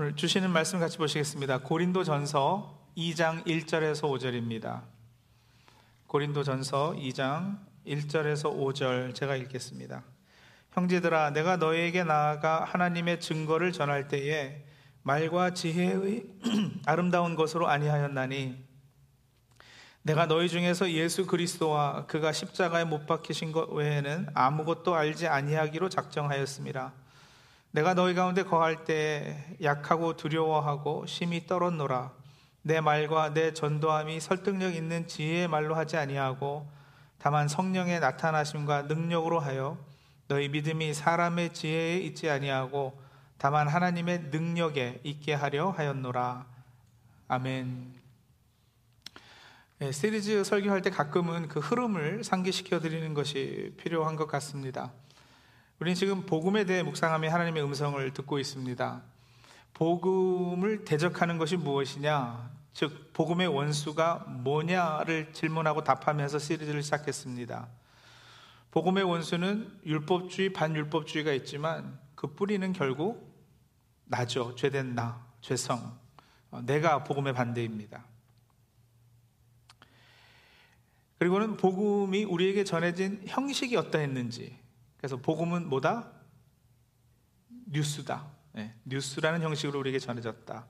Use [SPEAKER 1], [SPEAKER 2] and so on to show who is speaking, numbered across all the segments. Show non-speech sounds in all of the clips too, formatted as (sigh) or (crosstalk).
[SPEAKER 1] 오늘 주시는 말씀 같이 보시겠습니다. 고린도 전서 2장 1절에서 5절입니다. 고린도 전서 2장 1절에서 5절 제가 읽겠습니다. 형제들아, 내가 너희에게 나아가 하나님의 증거를 전할 때에 말과 지혜의 (clears throat) 아름다운 것으로 아니하였나니 내가 너희 중에서 예수 그리스도와 그가 십자가에 못 박히신 것 외에는 아무것도 알지 아니하기로 작정하였습니다. 내가 너희 가운데 거할 때 약하고 두려워하고 심히 떨었노라. 내 말과 내 전도함이 설득력 있는 지혜의 말로 하지 아니하고 다만 성령의 나타나심과 능력으로 하여 너희 믿음이 사람의 지혜에 있지 아니하고 다만 하나님의 능력에 있게 하려 하였노라. 아멘. 네, 시리즈 설교할 때 가끔은 그 흐름을 상기시켜 드리는 것이 필요한 것 같습니다. 우리는 지금 복음에 대해 묵상하며 하나님의 음성을 듣고 있습니다. 복음을 대적하는 것이 무엇이냐? 즉, 복음의 원수가 뭐냐를 질문하고 답하면서 시리즈를 시작했습니다. 복음의 원수는 율법주의, 반율법주의가 있지만 그 뿌리는 결국 나죠. 죄된 나, 죄성. 어, 내가 복음의 반대입니다. 그리고는 복음이 우리에게 전해진 형식이 어떠했는지, 그래서 복음은 뭐다? 뉴스다. 네, 뉴스라는 형식으로 우리에게 전해졌다.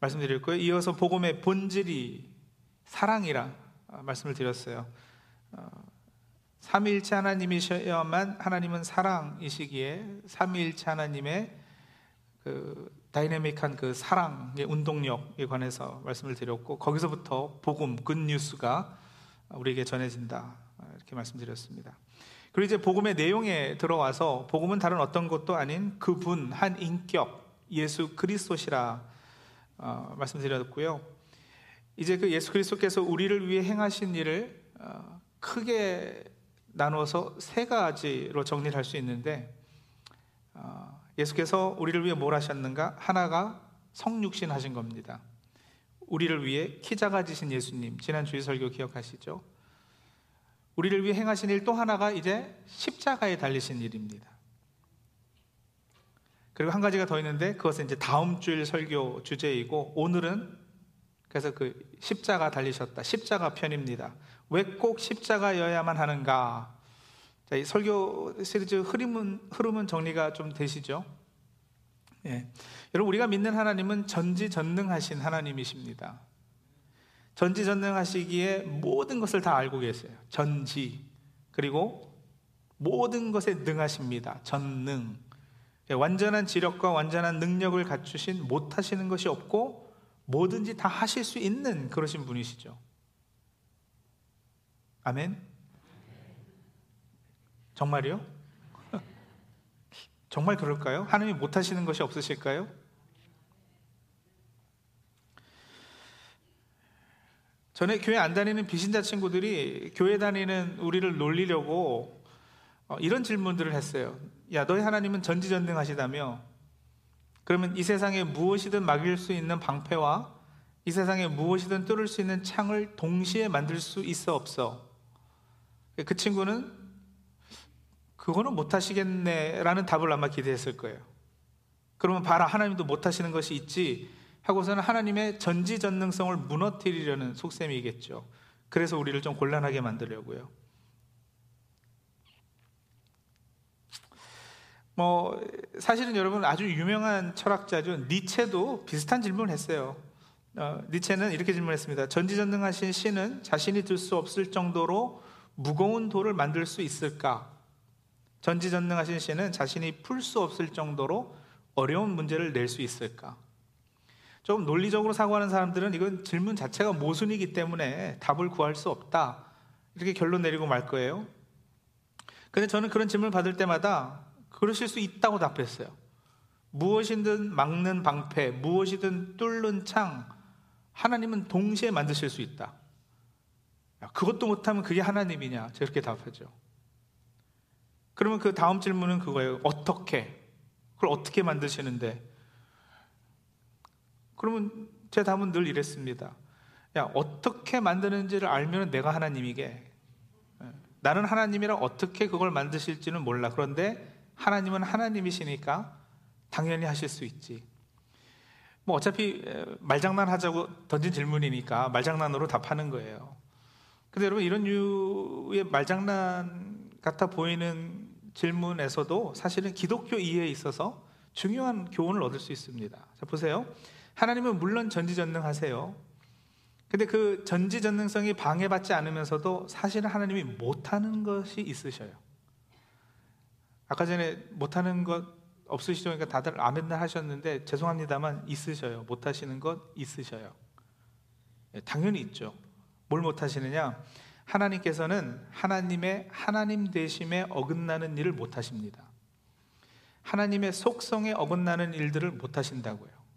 [SPEAKER 1] 말씀드렸고요. 이어서 복음의 본질이 사랑이라 말씀을 드렸어요. 어, 삼위일체 하나님이셔야만 하나님은 사랑이시기에 삼위일체 하나님의 그 다이내믹한 그 사랑의 운동력에 관해서 말씀을 드렸고 거기서부터 복음 굿뉴스가 우리에게 전해진다 이렇게 말씀드렸습니다. 그리고 이제 복음의 내용에 들어와서 복음은 다른 어떤 것도 아닌 그분 한 인격 예수 그리스도시라 어, 말씀드렸고요. 이제 그 예수 그리스도께서 우리를 위해 행하신 일을 어, 크게 나누어서 세 가지로 정리를 할 수 있는데 어, 예수께서 우리를 위해 뭘 하셨는가? 하나가 성육신 하신 겁니다. 우리를 위해 키 작아지신 예수님 지난 주일 설교 기억하시죠? 우리를 위해 행하신 일 또 하나가 이제 십자가에 달리신 일입니다. 그리고 한 가지가 더 있는데 그것은 이제 다음 주일 설교 주제이고 오늘은 그래서 그 십자가 달리셨다. 십자가 편입니다. 왜 꼭 십자가여야만 하는가? 자, 이 설교 시리즈 흐름은, 흐름은 정리가 좀 되시죠? 예. 여러분, 우리가 믿는 하나님은 전지전능하신 하나님이십니다. 전지전능하시기에 모든 것을 다 알고 계세요. 전지. 그리고 모든 것에 능하십니다. 전능. 예, 완전한 지력과 완전한 능력을 갖추신 못하시는 것이 없고 뭐든지 다 하실 수 있는 그러신 분이시죠. 아멘? 정말이요? (laughs) 정말 그럴까요? 하나님이 못하시는 것이 없으실까요? 전에 교회 안 다니는 비신자 친구들이 교회 다니는 우리를 놀리려고 어, 이런 질문들을 했어요. 야, 너희 하나님은 전지전능하시다며? 그러면 이 세상에 무엇이든 막을 수 있는 방패와 이 세상에 무엇이든 뚫을 수 있는 창을 동시에 만들 수 있어 없어? 그 친구는 그거는 못 하시겠네라는 답을 아마 기대했을 거예요. 그러면 봐라, 하나님도 못 하시는 것이 있지. 하고서는 하나님의 전지전능성을 무너뜨리려는 속셈이겠죠. 그래서 우리를 좀 곤란하게 만들려고요. 뭐 사실은 여러분 아주 유명한 철학자죠. 니체도 비슷한 질문을 했어요. 어, 니체는 이렇게 질문했습니다. 전지전능하신 신은 자신이 들 수 없을 정도로 무거운 돌을 만들 수 있을까? 전지전능하신 신은 자신이 풀 수 없을 정도로 어려운 문제를 낼 수 있을까? 좀 논리적으로 사고하는 사람들은 이건 질문 자체가 모순이기 때문에 답을 구할 수 없다. 이렇게 결론 내리고 말 거예요. 근데 저는 그런 질문을 받을 때마다 그러실 수 있다고 답했어요. 무엇이든 막는 방패, 무엇이든 뚫는 창, 하나님은 동시에 만드실 수 있다. 그것도 못하면 그게 하나님이냐? 저렇게 답하죠. 그러면 그 다음 질문은 그거예요. 어떻게? 그걸 어떻게 만드시는데? 그러면 제 답은 늘 이랬습니다. 야, 어떻게 만드는지를 알면 내가 하나님이게. 예. 나는 하나님이라 어떻게 그걸 만드실지는 몰라. 그런데 하나님은 하나님이시니까 당연히 하실 수 있지. 뭐 어차피 말장난 하자고 던진 질문이니까 말장난으로 답하는 거예요. 근데 여러분 이런 류의 말장난 같아 보이는 질문에서도 사실은 기독교 이해에 있어서 중요한 교훈을 얻을 수 있습니다. 자, 보세요. 하나님은 물론 전지전능하세요. 근데 그 전지전능성이 방해받지 않으면서도 사실은 하나님이 못하는 것이 있으셔요. 아까 전에 못하는 것 없으시죠? 그러니까 다들 아멘날 하셨는데 죄송합니다만 있으셔요. 못하시는 것 있으셔요. 예, 당연히 있죠. 뭘 못하시느냐? 하나님께서는 하나님의 하나님 되심에 어긋나는 일을 못하십니다. 하나님의 속성에 어긋나는 일들을 못하신다고요.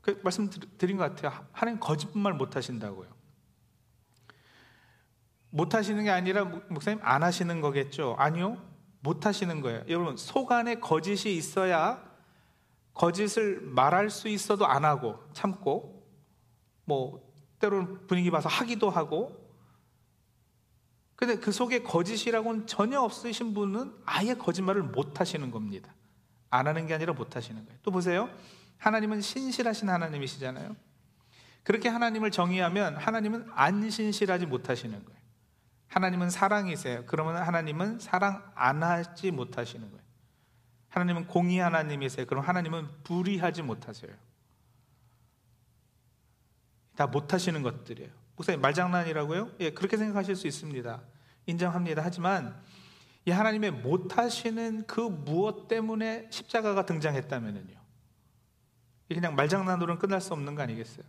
[SPEAKER 1] 그 말씀 드린 것 같아요. 하나님 거짓말 못 하신다고요. 못 하시는 게 아니라 목사님 안 하시는 거겠죠? 아니요. 못 하시는 거예요. 여러분 속 안에 거짓이 있어야 거짓을 말할 수 있어도 안 하고 참고 뭐 때로는 분위기 봐서 하기도 하고 근데 그 속에 거짓이라고는 전혀 없으신 분은 아예 거짓말을 못 하시는 겁니다. 안 하는 게 아니라 못 하시는 거예요. 또 보세요. 하나님은 신실하신 하나님이시잖아요. 그렇게 하나님을 정의하면 하나님은 안 신실하지 못하시는 거예요. 하나님은 사랑이세요. 그러면 하나님은 사랑 안 하지 못하시는 거예요. 하나님은 공의 하나님이세요. 그럼 하나님은 불의하지 못하세요. 다 못하시는 것들이에요. 목사님 말장난이라고요? 예, 그렇게 생각하실 수 있습니다. 인정합니다. 하지만 이 하나님의 못하시는 그 무엇 때문에 십자가가 등장했다면요. 그냥 말장난으로는 끝날 수 없는 거 아니겠어요?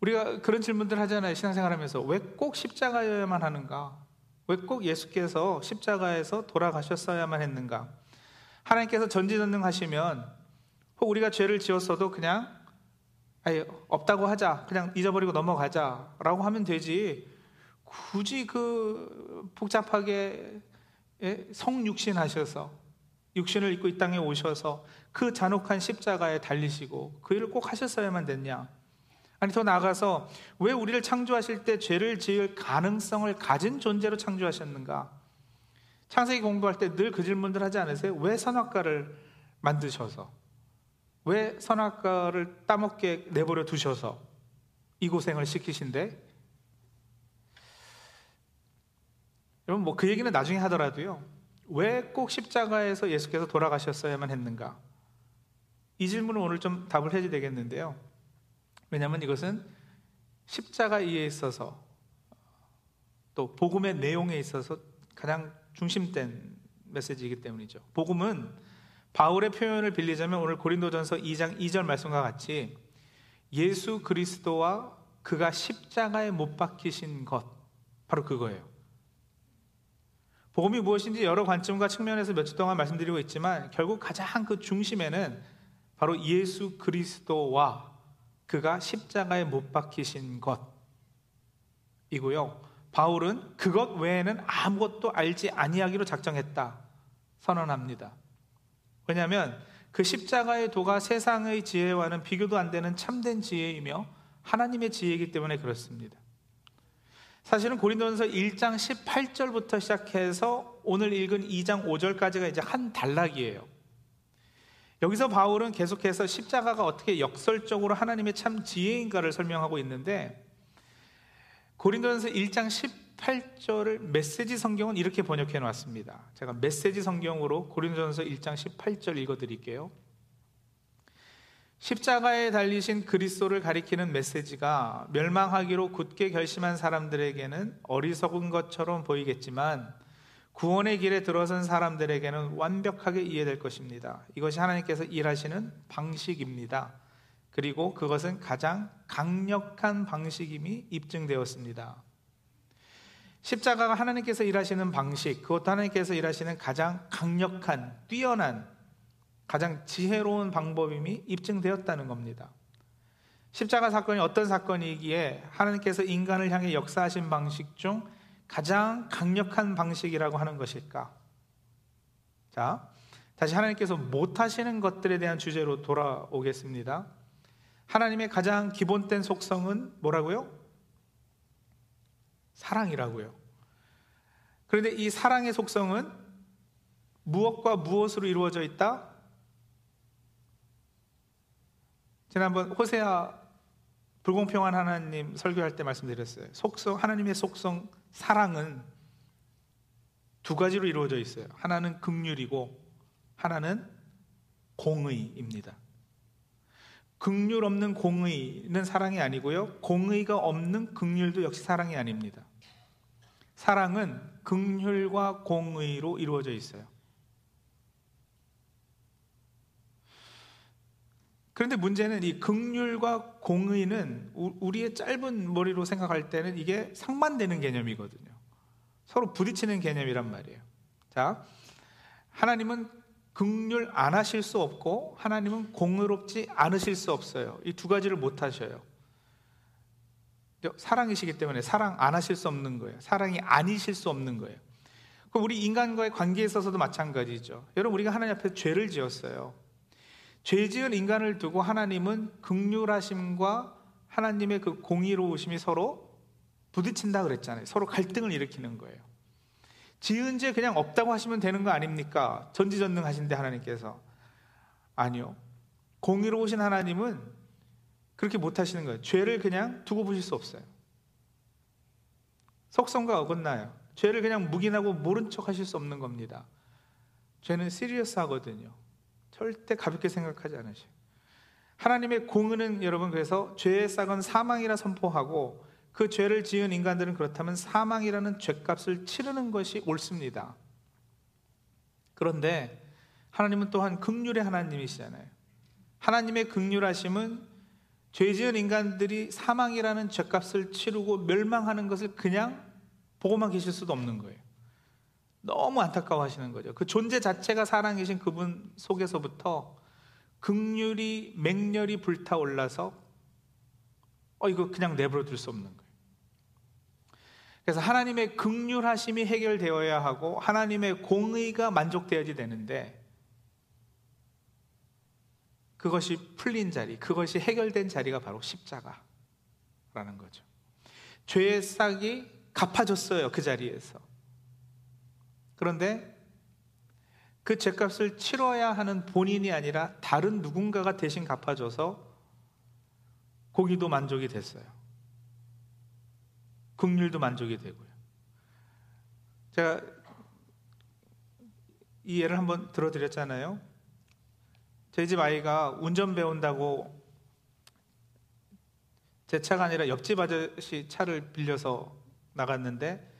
[SPEAKER 1] 우리가 그런 질문들 하잖아요. 신앙생활 하면서 왜 꼭 십자가여야만 하는가? 왜 꼭 예수께서 십자가에서 돌아가셨어야만 했는가? 하나님께서 전지전능하시면 혹 우리가 죄를 지었어도 그냥 아예 없다고 하자. 그냥 잊어버리고 넘어가자 라고 하면 되지. 굳이 그 복잡하게 예? 성육신 하셔서 육신을 입고 이 땅에 오셔서 그 잔혹한 십자가에 달리시고 그 일을 꼭 하셨어야만 됐냐? 아니 더 나아가서 왜 우리를 창조하실 때 죄를 지을 가능성을 가진 존재로 창조하셨는가? 창세기 공부할 때 늘 그 질문들 하지 않으세요? 왜 선악과를 만드셔서 왜 선악과를 따먹게 내버려 두셔서 이 고생을 시키신데 여러분 뭐 그 얘기는 나중에 하더라도요. 왜 꼭 십자가에서 예수께서 돌아가셨어야만 했는가? 이 질문은 오늘 좀 답을 해야 되겠는데요. 왜냐하면 이것은 십자가 이에 있어서 또 복음의 내용에 있어서 가장 중심된 메시지이기 때문이죠. 복음은 바울의 표현을 빌리자면 오늘 고린도전서 2장 2절 말씀과 같이 예수 그리스도와 그가 십자가에 못 박히신 것 바로 그거예요. 복음이 무엇인지 여러 관점과 측면에서 몇주 동안 말씀드리고 있지만 결국 가장 그 중심에는 바로 예수 그리스도와 그가 십자가에 못 박히신 것이고요. 바울은 그것 외에는 아무것도 알지 아니하기로 작정했다. 선언합니다. 왜냐하면 그 십자가의 도가 세상의 지혜와는 비교도 안 되는 참된 지혜이며 하나님의 지혜이기 때문에 그렇습니다. 사실은 고린도전서 1장 18절부터 시작해서 오늘 읽은 2장 5절까지가 이제 한 단락이에요. 여기서 바울은 계속해서 십자가가 어떻게 역설적으로 하나님의 참 지혜인가를 설명하고 있는데 고린도전서 1장 18절을 메시지 성경은 이렇게 번역해 놨습니다. 제가 메시지 성경으로 고린도전서 1장 18절 읽어 드릴게요. 십자가에 달리신 그리스도를 가리키는 메시지가 멸망하기로 굳게 결심한 사람들에게는 어리석은 것처럼 보이겠지만 구원의 길에 들어선 사람들에게는 완벽하게 이해될 것입니다. 이것이 하나님께서 일하시는 방식입니다. 그리고 그것은 가장 강력한 방식임이 입증되었습니다. 십자가가 하나님께서 일하시는 방식, 그것도 하나님께서 일하시는 가장 강력한, 뛰어난, 가장 지혜로운 방법임이 입증되었다는 겁니다. 십자가 사건이 어떤 사건이기에 하나님께서 인간을 향해 역사하신 방식 중 가장 강력한 방식이라고 하는 것일까? 자, 다시 하나님께서 못하시는 것들에 대한 주제로 돌아오겠습니다. 하나님의 가장 기본된 속성은 뭐라고요? 사랑이라고요. 그런데 이 사랑의 속성은 무엇과 무엇으로 이루어져 있다? 지난번 호세아 불공평한 하나님 설교할 때 말씀드렸어요. 속성 하나님의 속성 사랑은 두 가지로 이루어져 있어요. 하나는 극률이고 하나는 공의입니다. 극률 없는 공의는 사랑이 아니고요. 공의가 없는 극률도 역시 사랑이 아닙니다. 사랑은 극률과 공의로 이루어져 있어요. 그런데 문제는 이 극률과 공의는 우리의 짧은 머리로 생각할 때는 이게 상반되는 개념이거든요. 서로 부딪히는 개념이란 말이에요. 자, 하나님은 극률 안 하실 수 없고 하나님은 공의롭지 않으실 수 없어요. 이 두 가지를 못 하셔요. 사랑이시기 때문에 사랑 안 하실 수 없는 거예요. 사랑이 아니실 수 없는 거예요. 우리 인간과의 관계에 있어서도 마찬가지죠. 여러분 우리가 하나님 앞에 죄를 지었어요. 죄 지은 인간을 두고 하나님은 극률하심과 하나님의 그 공의로우심이 서로 부딪힌다 그랬잖아요. 서로 갈등을 일으키는 거예요. 지은 죄 그냥 없다고 하시면 되는 거 아닙니까? 전지전능하신데 하나님께서 아니요. 공의로우신 하나님은 그렇게 못 하시는 거예요. 죄를 그냥 두고 보실 수 없어요. 속성과 어긋나요. 죄를 그냥 묵인하고 모른 척 하실 수 없는 겁니다. 죄는 시리어스 하거든요. 절대 가볍게 생각하지 않으셔요. 하나님의 공의는 여러분 그래서 죄의 싹은 사망이라 선포하고 그 죄를 지은 인간들은 그렇다면 사망이라는 죄값을 치르는 것이 옳습니다. 그런데 하나님은 또한 극률의 하나님이시잖아요. 하나님의 극률하심은 죄 지은 인간들이 사망이라는 죄값을 치르고 멸망하는 것을 그냥 보고만 계실 수도 없는 거예요. 너무 안타까워 하시는 거죠. 그 존재 자체가 사랑이신 그분 속에서부터 극률이 맹렬히 불타올라서 어 이거 그냥 내버려 둘 수 없는 거예요. 그래서 하나님의 극률하심이 해결되어야 하고 하나님의 공의가 만족되어야 되는데 그것이 풀린 자리, 그것이 해결된 자리가 바로 십자가라는 거죠. 죄의 싹이 갚아졌어요, 그 자리에서. 그런데 그 죄값을 치러야 하는 본인이 아니라 다른 누군가가 대신 갚아줘서 고기도 만족이 됐어요. 국률도 만족이 되고요. 제가 이 예를 한번 들어드렸잖아요. 저희 집 아이가 운전 배운다고 제 차가 아니라 옆집 아저씨 차를 빌려서 나갔는데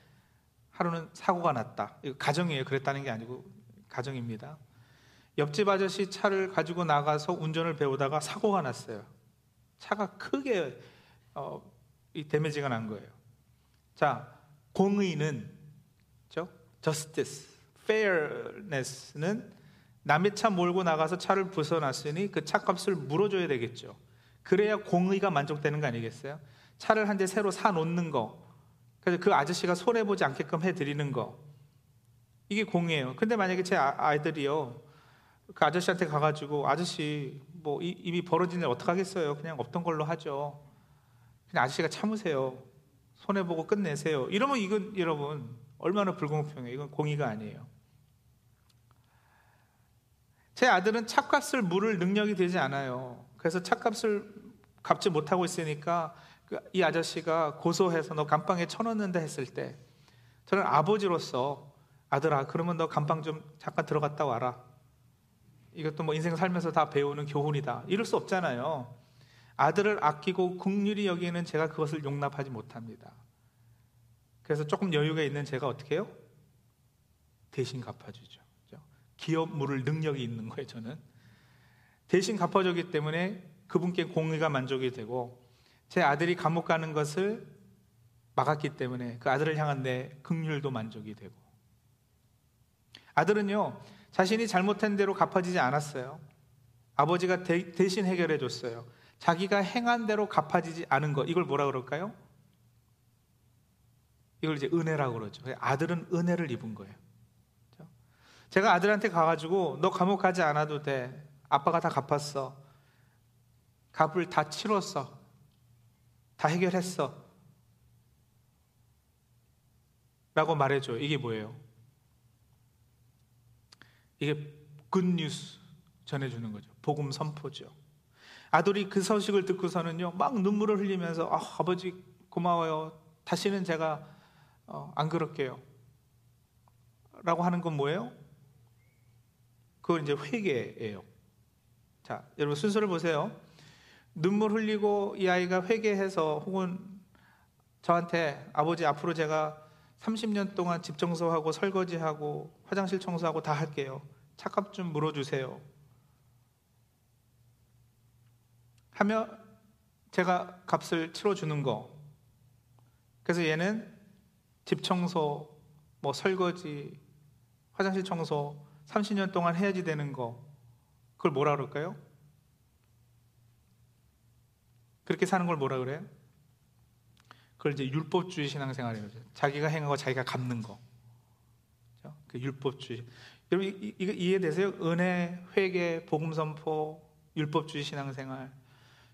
[SPEAKER 1] 하루는 사고가 났다. 이거 가정이에요. 그랬다는 게 아니고 가정입니다. 옆집 아저씨 차를 가지고 나가서 운전을 배우다가 사고가 났어요. 차가 크게 어, 이 데미지가 난 거예요. 자, 공의는 죠? justice, fairness는 남의 차 몰고 나가서 차를 부숴놨으니 그 차값을 물어줘야 되겠죠. 그래야 공의가 만족되는 거 아니겠어요? 차를 한 대 새로 사 놓는 거, 그래서 그 아저씨가 손해 보지 않게끔 해드리는 거. 이게 공이에요. 근데 만약에 제 아, 아이들이요. 그 아저씨한테 가가지고 아저씨 뭐 이미 벌어진 일 어떡하겠어요. 그냥 없던 걸로 하죠. 그냥 아저씨가 참으세요. 손해 보고 끝내세요. 이러면 이건 여러분 얼마나 불공평해요. 이건 공의가 아니에요. 제 아들은 차값을 물을 능력이 되지 않아요. 그래서 차값을 갚지 못하고 있으니까 그 이 아저씨가 고소해서 너 감방에 쳐넣는다 했을 때 저는 아버지로서 아들아 그러면 너 감방 좀 잠깐 들어갔다 와라. 이것도 뭐 인생 살면서 다 배우는 교훈이다. 이럴 수 없잖아요. 아들을 아끼고 국률이 여기는 제가 그것을 용납하지 못합니다. 그래서 조금 여유가 있는 제가 어떻게 해요? 대신 갚아주죠. 기업 물을 능력이 있는 거예요, 저는. 대신 갚아주기 때문에 그분께 공의가 만족이 되고 제 아들이 감옥 가는 것을 막았기 때문에 그 아들을 향한 내 극률도 만족이 되고 아들은요 자신이 잘못한 대로 갚아지지 않았어요. 아버지가 대, 대신 해결해 줬어요. 자기가 행한 대로 갚아지지 않은 것 이걸 뭐라 그럴까요? 이걸 이제 은혜라고 그러죠. 아들은 은혜를 입은 거예요. 제가 아들한테 가가지고 너 감옥 가지 않아도 돼. 아빠가 다 갚았어. 값을 다 치렀어. 다 해결했어. 라고 말해줘요. 이게 뭐예요? 이게 굿뉴스 전해주는 거죠. 복음 선포죠. 아들이 그 소식을 듣고서는요, 막 눈물을 흘리면서 아, 아버지 고마워요. 다시는 제가 어, 안 그럴게요. 라고 하는 건 뭐예요? 그걸 이제 회개예요. 자, 여러분 순서를 보세요. 눈물 흘리고 이 아이가 회개해서 혹은 저한테 아버지 앞으로 제가 30년 동안 집 청소하고 설거지하고 화장실 청소하고 다 할게요. 차값 좀 물어주세요. 하며 제가 값을 치러주는 거. 그래서 얘는 집 청소, 뭐 설거지, 화장실 청소 30년 동안 해야지 되는 거. 그걸 뭐라 그럴까요? 그렇게 사는 걸 뭐라 그래요? 그걸 이제 율법주의 신앙생활이에요. 자기가 행하고 자기가 갚는 거. 그 율법주의. 여러분 이거 이해되세요? 은혜, 회개, 복음 선포, 율법주의 신앙생활.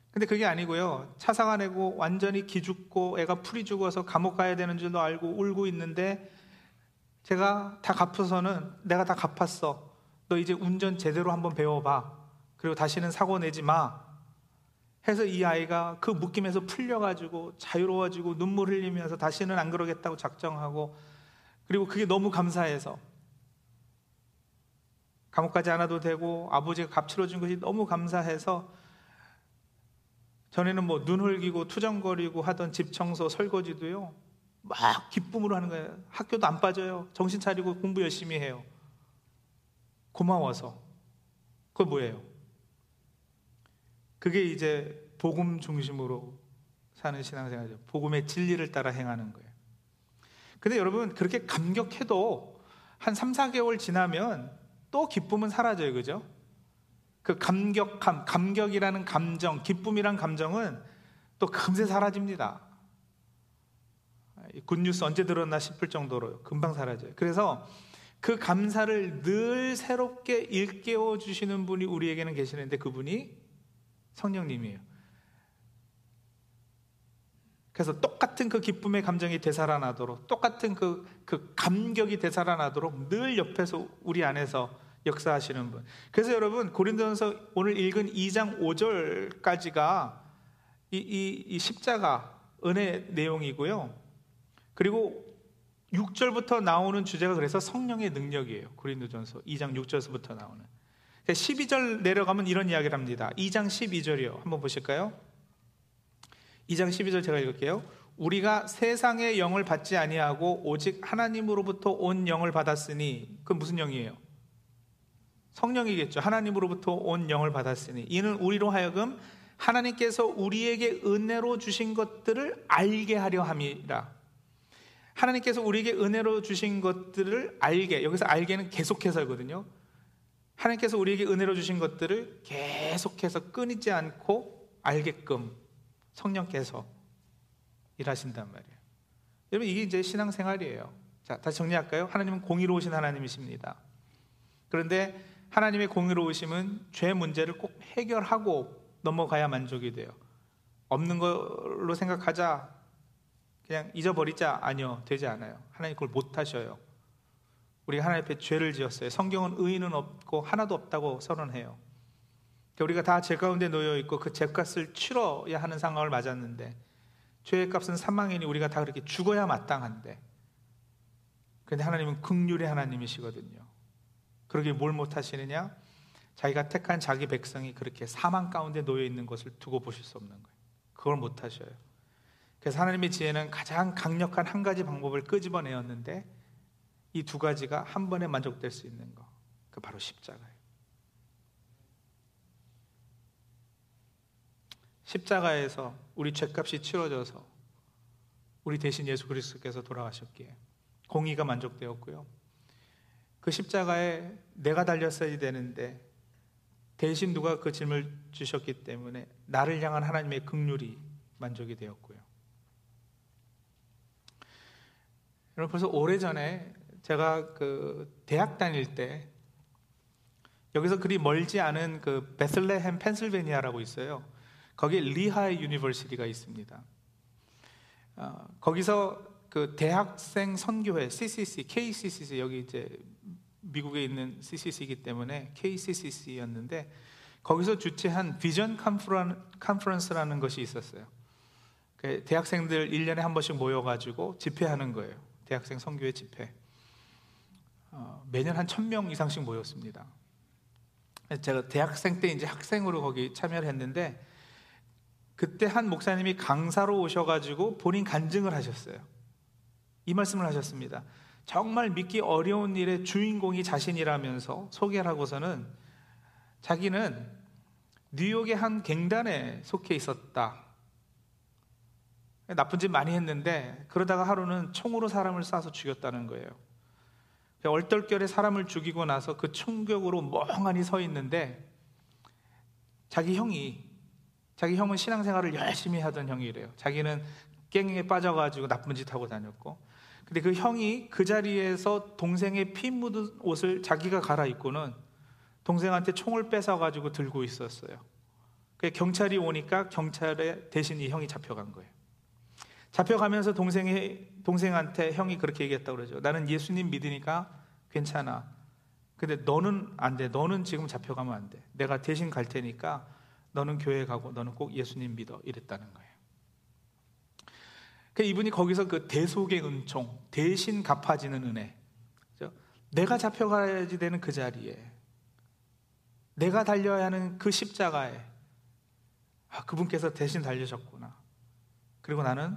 [SPEAKER 1] 근데 그게 아니고요. 차 사가 내고 완전히 기죽고 애가 풀이 죽어서 감옥 가야 되는 줄도 알고 울고 있는데 제가 다 갚아서는 내가 다 갚았어. 너 이제 운전 제대로 한번 배워봐. 그리고 다시는 사고 내지 마. 해서 이 아이가 그 묶임에서 풀려가지고 자유로워지고 눈물 흘리면서 다시는 안 그러겠다고 작정하고 그리고 그게 너무 감사해서 감옥 가지 않아도 되고 아버지가 값 치러 준 것이 너무 감사해서 전에는 뭐 눈 흘기고 투정거리고 하던 집 청소 설거지도요 막 기쁨으로 하는 거예요. 학교도 안 빠져요. 정신 차리고 공부 열심히 해요. 고마워서. 그거 뭐예요? 그게 이제 복음 중심으로 사는 신앙생활이죠 복음의 진리를 따라 행하는 거예요 근데 여러분 그렇게 감격해도 한 3, 4개월 지나면 또 기쁨은 사라져요 그죠? 그 감격함, 감격이라는 감정, 기쁨이란 감정은 또 금세 사라집니다. 굿뉴스 언제 들었나 싶을 정도로 금방 사라져요. 그래서 그 감사를 늘 새롭게 일깨워 주시는 분이 우리에게는 계시는데 그분이 성령님이에요. 그래서 똑같은 그 기쁨의 감정이 되살아나도록, 똑같은 그, 그 감격이 되살아나도록 늘 옆에서 우리 안에서 역사하시는 분. 그래서 여러분 고린도전서 오늘 읽은 2장 5절까지가 이, 이, 이 십자가 은혜 내용이고요. 그리고 6절부터 나오는 주제가 그래서 성령의 능력이에요. 고린도전서 2장 6절부터 나오는. 12절 내려가면 이런 이야기를 합니다. 2장 12절이요. 한번 보실까요? 2장 12절 제가 읽을게요. 우리가 세상의 영을 받지 아니하고 오직 하나님으로부터 온 영을 받았으니 그 무슨 영이에요? 성령이겠죠. 하나님으로부터 온 영을 받았으니 이는 우리로 하여금 하나님께서 우리에게 은혜로 주신 것들을 알게 하려 함이라. 하나님께서 우리에게 은혜로 주신 것들을 알게 여기서 알게는 계속 해서거든요. 하나님께서 우리에게 은혜로 주신 것들을 계속해서 끊이지 않고 알게끔 성령께서 일하신단 말이에요. 여러분 이게 이제 신앙생활이에요. 자, 다시 정리할까요? 하나님은 공의로우신 하나님이십니다. 그런데 하나님의 공의로우심은 죄 문제를 꼭 해결하고 넘어가야 만족이 돼요. 없는 걸로 생각하자. 그냥 잊어버리자. 아니요. 되지 않아요. 하나님 그걸 못 하셔요. 우리가 하나님 앞에 죄를 지었어요. 성경은 의인은 없고 하나도 없다고 선언해요. 그러니까 우리가 다 죄 가운데 놓여 있고 그 죄값을 치러야 하는 상황을 맞았는데 죄의 값은 사망이니 우리가 다 그렇게 죽어야 마땅한데 근데 하나님은 극률의 하나님이시거든요. 그러게 뭘 못하시느냐? 자기가 택한 자기 백성이 그렇게 사망 가운데 놓여 있는 것을 두고 보실 수 없는 거예요. 그걸 못하셔요. 그래서 하나님의 지혜는 가장 강력한 한 가지 방법을 끄집어내었는데 이 두 가지가 한 번에 만족될 수 있는 거. 그 바로 십자가예요. 십자가에서 우리 죄값이 치러져서 우리 대신 예수 그리스도께서 돌아가셨기에 공의가 만족되었고요. 그 십자가에 내가 달렸어야 되는데 대신 누가 그 짐을 주셨기 때문에 나를 향한 하나님의 극률이 만족이 되었고요. 여러분 벌써 오래전에 제가 그 대학 다닐 때 여기서 그리 멀지 않은 그 베슬레헴 펜실베니아라고 있어요. 거기에 Lehigh University가 있습니다. 어, 거기서 그 대학생 선교회 CCC, KCCC 여기 이제 미국에 있는 CCC이기 때문에 KCCC였는데 거기서 주최한 비전 컨퍼런스라는 것이 있었어요. 그 대학생들 1년에 한 번씩 모여가지고 집회하는 거예요. 대학생 선교회 집회. 어, 매년 한 1000명 이상씩 모였습니다. 제가 대학생 때 이제 학생으로 거기 참여를 했는데 그때 한 목사님이 강사로 오셔가지고 본인 간증을 하셨어요. 이 말씀을 하셨습니다. 정말 믿기 어려운 일의 주인공이 자신이라면서 소개를 하고서는 자기는 뉴욕의 한 갱단에 속해 있었다. 나쁜 짓 많이 했는데 그러다가 하루는 총으로 사람을 쏴서 죽였다는 거예요. 얼떨결에 사람을 죽이고 나서 그 충격으로 멍하니 서 있는데 자기 형이 자기 형은 신앙생활을 열심히 하던 형이래요. 자기는 깽에 빠져가지고 나쁜 짓 하고 다녔고 근데 그 형이 그 자리에서 동생의 피 묻은 옷을 자기가 갈아입고는 동생한테 총을 뺏어가지고 들고 있었어요. 경찰이 오니까 경찰에 대신 이 형이 잡혀간 거예요. 잡혀가면서 동생이, 동생한테 형이 그렇게 얘기했다고 그러죠. 나는 예수님 믿으니까 괜찮아. 근데 너는 안 돼. 너는 지금 잡혀가면 안 돼. 내가 대신 갈 테니까 너는 교회 가고 너는 꼭 예수님 믿어. 이랬다는 거예요. 그 이분이 거기서 그 대속의 은총, 대신 갚아지는 은혜. 내가 잡혀가야지 되는 그 자리에, 내가 달려야 하는 그 십자가에, 아, 그분께서 대신 달려졌구나. 그리고 나는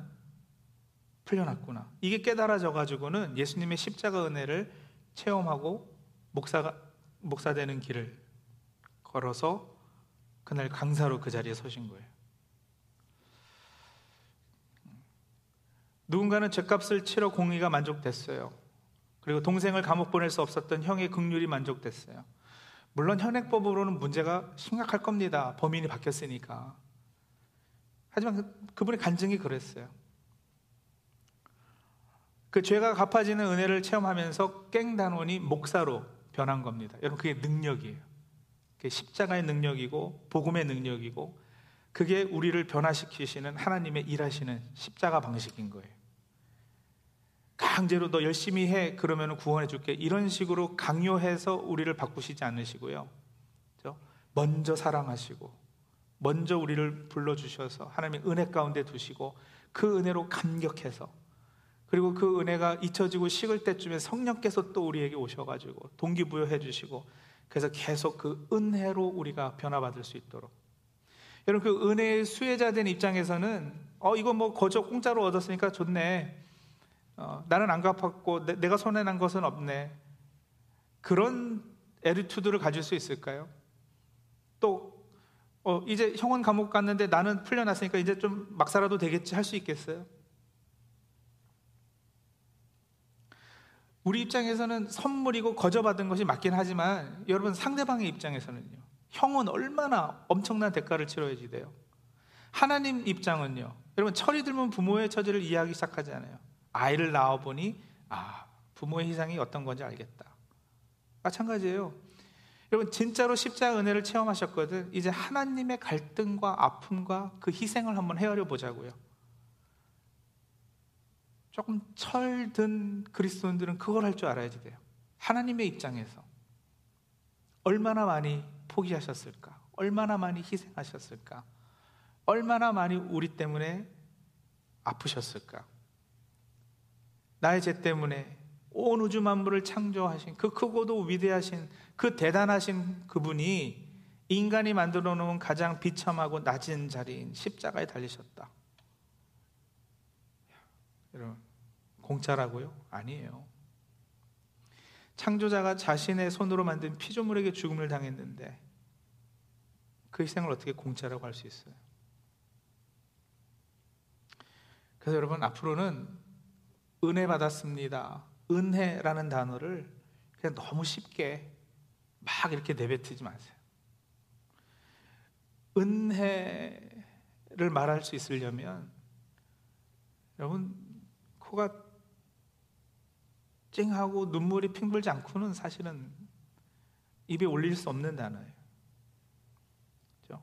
[SPEAKER 1] 풀려났구나. 이게 깨달아져 가지고는 예수님의 십자가 은혜를 체험하고 목사가 목사 되는 길을 걸어서 그날 강사로 그 자리에 서신 거예요. 누군가는 죄값을 치러 공의가 만족됐어요. 그리고 동생을 감옥 보낼 수 없었던 형의 극률이 만족됐어요. 물론 현행법으로는 문제가 심각할 겁니다. 범인이 바뀌었으니까. 하지만 그, 그분의 간증이 그랬어요. 그 죄가 갚아지는 은혜를 체험하면서 깽단원이 목사로 변한 겁니다. 여러분, 그게 능력이에요. 그게 십자가의 능력이고, 복음의 능력이고, 그게 우리를 변화시키시는 하나님의 일하시는 십자가 방식인 거예요. 강제로 너 열심히 해 그러면 구원해 줄게 이런 식으로 강요해서 우리를 바꾸시지 않으시고요. 먼저 사랑하시고 먼저 우리를 불러 주셔서 하나님의 은혜 가운데 두시고 그 은혜로 감격해서 그리고 그 은혜가 잊혀지고 식을 때쯤에 성령께서 또 우리에게 오셔가지고 동기부여해 주시고 그래서 계속 그 은혜로 우리가 변화받을 수 있도록 여러분 그 은혜의 수혜자 된 입장에서는 어 이거 뭐 거저 공짜로 얻었으니까 좋네 어, 나는 안 갚았고 내, 가 손해 난 것은 없네. 그런 에리투드를 가질 수 있을까요? 또 어, 이제 형은 감옥 갔는데 나는 풀려났으니까 이제 좀 막 살아도 되겠지 할 수 있겠어요? 우리 입장에서는 선물이고 거저받은 것이 맞긴 하지만 여러분 상대방의 입장에서는요. 형은 얼마나 엄청난 대가를 치러야지 돼요. 하나님 입장은요. 여러분 철이 들면 부모의 처지를 이해하기 시작하지 않아요. 아이를 낳아보니 아 부모의 희생이 어떤 건지 알겠다. 마찬가지예요. 여러분 진짜로 십자가 은혜를 체험하셨거든. 이제 하나님의 갈등과 아픔과 그 희생을 한번 헤아려 보자고요. 조금 철든 그리스도인들은 그걸 할 줄 알아야지 돼요. 하나님의 입장에서 얼마나 많이 포기하셨을까? 얼마나 많이 희생하셨을까? 얼마나 많이 우리 때문에 아프셨을까? 나의 죄 때문에 온 우주 만물을 창조하신 그 크고도 위대하신 그 대단하신 그분이 인간이 만들어 놓은 가장 비참하고 낮은 자리인 십자가에 달리셨다. 여러분, 공짜라고요? 아니에요. 창조자가 자신의 손으로 만든 피조물에게 죽음을 당했는데 그 희생을 어떻게 공짜라고 할 수 있어요? 그래서 여러분 앞으로는 은혜 받았습니다. 은혜라는 단어를 그냥 너무 쉽게 막 이렇게 내뱉지 마세요. 은혜를 말할 수 있으려면 여러분 코가 찡하고 눈물이 핑불지 않고는 사실은 입에 올릴 수 없는 단어예요. 그렇죠?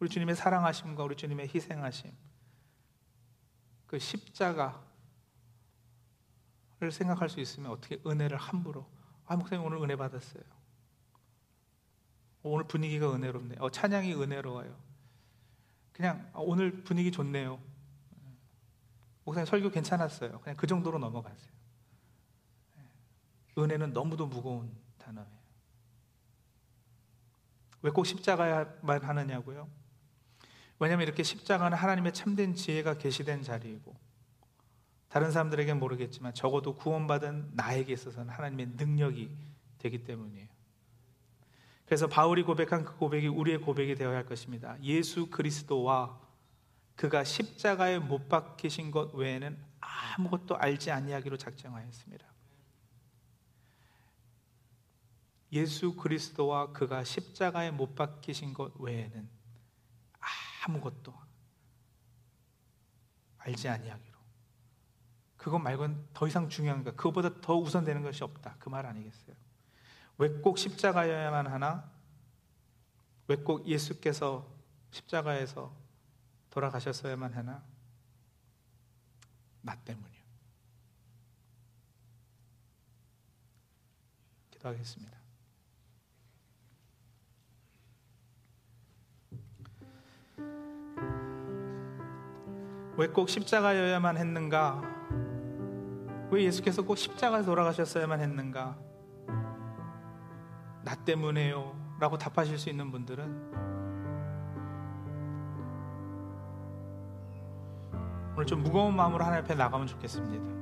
[SPEAKER 1] 우리 주님의 사랑하심과 우리 주님의 희생하심, 그 십자가 를 생각할 수 있으면 어떻게 은혜를 함부로 아 목사님 오늘 은혜 받았어요. 오늘 분위기가 은혜롭네. 어, 찬양이 은혜로워요. 그냥 어, 오늘 분위기 좋네요. 목사님 설교 괜찮았어요. 그냥 그 정도로 넘어가세요. 은혜는 너무도 무거운 단어예요. 왜 꼭 십자가만 하느냐고요? 왜냐하면 이렇게 십자가는 하나님의 참된 지혜가 계시된 자리이고 다른 사람들에게는 모르겠지만 적어도 구원받은 나에게 있어서는 하나님의 능력이 되기 때문이에요. 그래서 바울이 고백한 그 고백이 우리의 고백이 되어야 할 것입니다. 예수 그리스도와 그가 십자가에 못 박히신 것 외에는 아무것도 알지 아니하기로 작정하였습니다. 예수 그리스도와 그가 십자가에 못 박히신 것 외에는 아무것도 알지 아니하기로. 그것 말고는 더 이상 중요한 것, 그것보다 더 우선되는 것이 없다. 그 말 아니겠어요? 왜 꼭 십자가여야만 하나? 왜 꼭 예수께서 십자가에서 돌아가셨어야만 하나? 나 때문이요. 기도하겠습니다. 왜 꼭 십자가여야만 했는가? 왜 예수께서 꼭 십자가에 돌아가셨어야만 했는가? 나 때문에요. 라고 답하실 수 있는 분들은 오늘 좀 무거운 마음으로 하나님 앞에 나가면 좋겠습니다.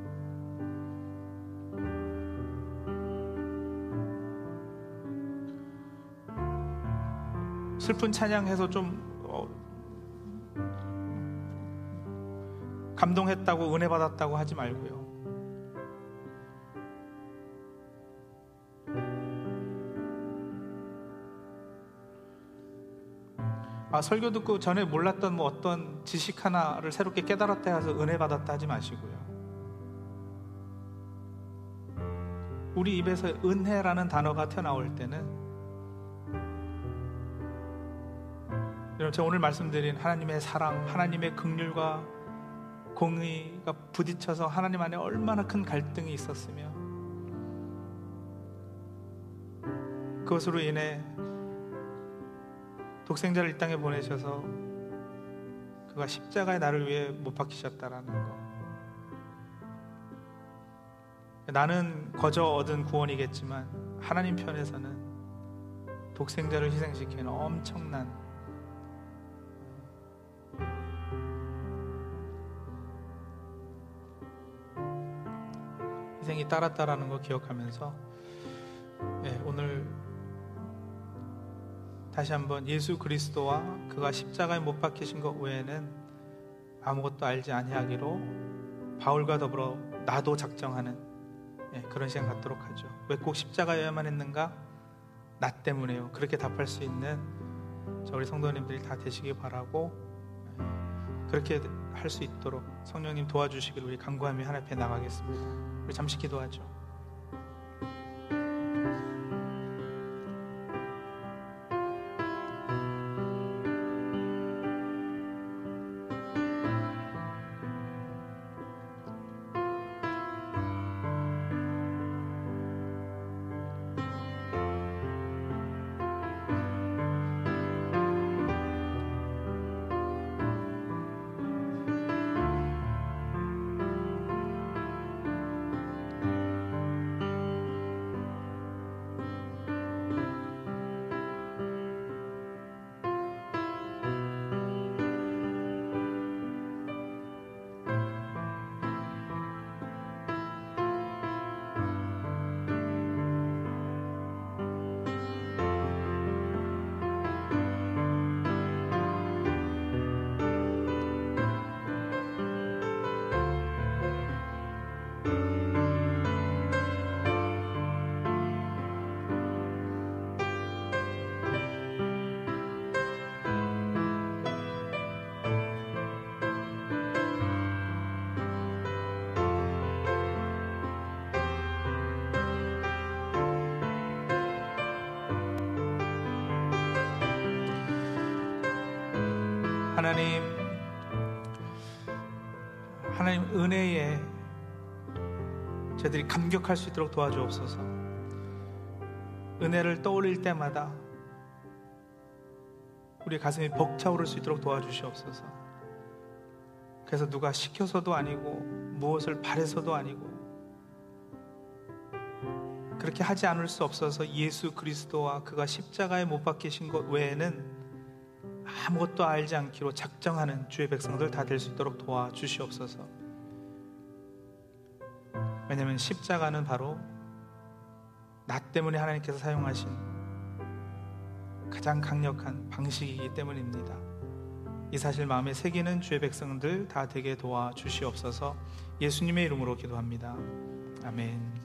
[SPEAKER 1] 슬픈 찬양해서 좀 감동했다고 은혜 받았다고 하지 말고요. 아, 설교 듣고 전에 몰랐던 뭐 어떤 지식 하나를 새롭게 깨달았다 해서 은혜 받았다 하지 마시고요. 우리 입에서 은혜라는 단어가 튀어나올 때는 여러분 제가 오늘 말씀드린 하나님의 사랑, 하나님의 극률과 공의가 부딪혀서 하나님 안에 얼마나 큰 갈등이 있었으며 그것으로 인해 독생자를 이 땅에 보내셔서 그가 십자가에 나를 위해 못 박히셨다라는 거. 나는 거저 얻은 구원이겠지만 하나님 편에서는 독생자를 희생시키는 엄청난 희생이 따랐다라는 거 기억하면서 네, 오늘 다시 한번 예수 그리스도와 그가 십자가에 못 박히신 것 외에는 아무것도 알지 아니하기로 바울과 더불어 나도 작정하는 예, 그런 시간 갖도록 하죠. 왜 꼭 십자가여야만 했는가? 나 때문에요. 그렇게 답할 수 있는 우리 성도님들이 다 되시기 바라고 예, 그렇게 할 수 있도록 성령님 도와주시길 우리 간구하며 하나님 앞에 나가겠습니다. 우리 잠시 기도하죠. 하나님, 하나님 은혜에 저희들이 감격할 수 있도록 도와주옵소서. 은혜를 떠올릴 때마다 우리 가슴이 벅차오를 수 있도록 도와주시옵소서. 그래서 누가 시켜서도 아니고 무엇을 바래서도 아니고 그렇게 하지 않을 수 없어서 예수 그리스도와 그가 십자가에 못 박히신 것 외에는 아무것도 알지 않기로 작정하는 주의 백성들 다 될 수 있도록 도와주시옵소서. 왜냐하면 십자가는 바로 나 때문에 하나님께서 사용하신 가장 강력한 방식이기 때문입니다. 이 사실 마음에 새기는 주의 백성들 다 되게 도와주시옵소서 예수님의 이름으로 기도합니다. 아멘.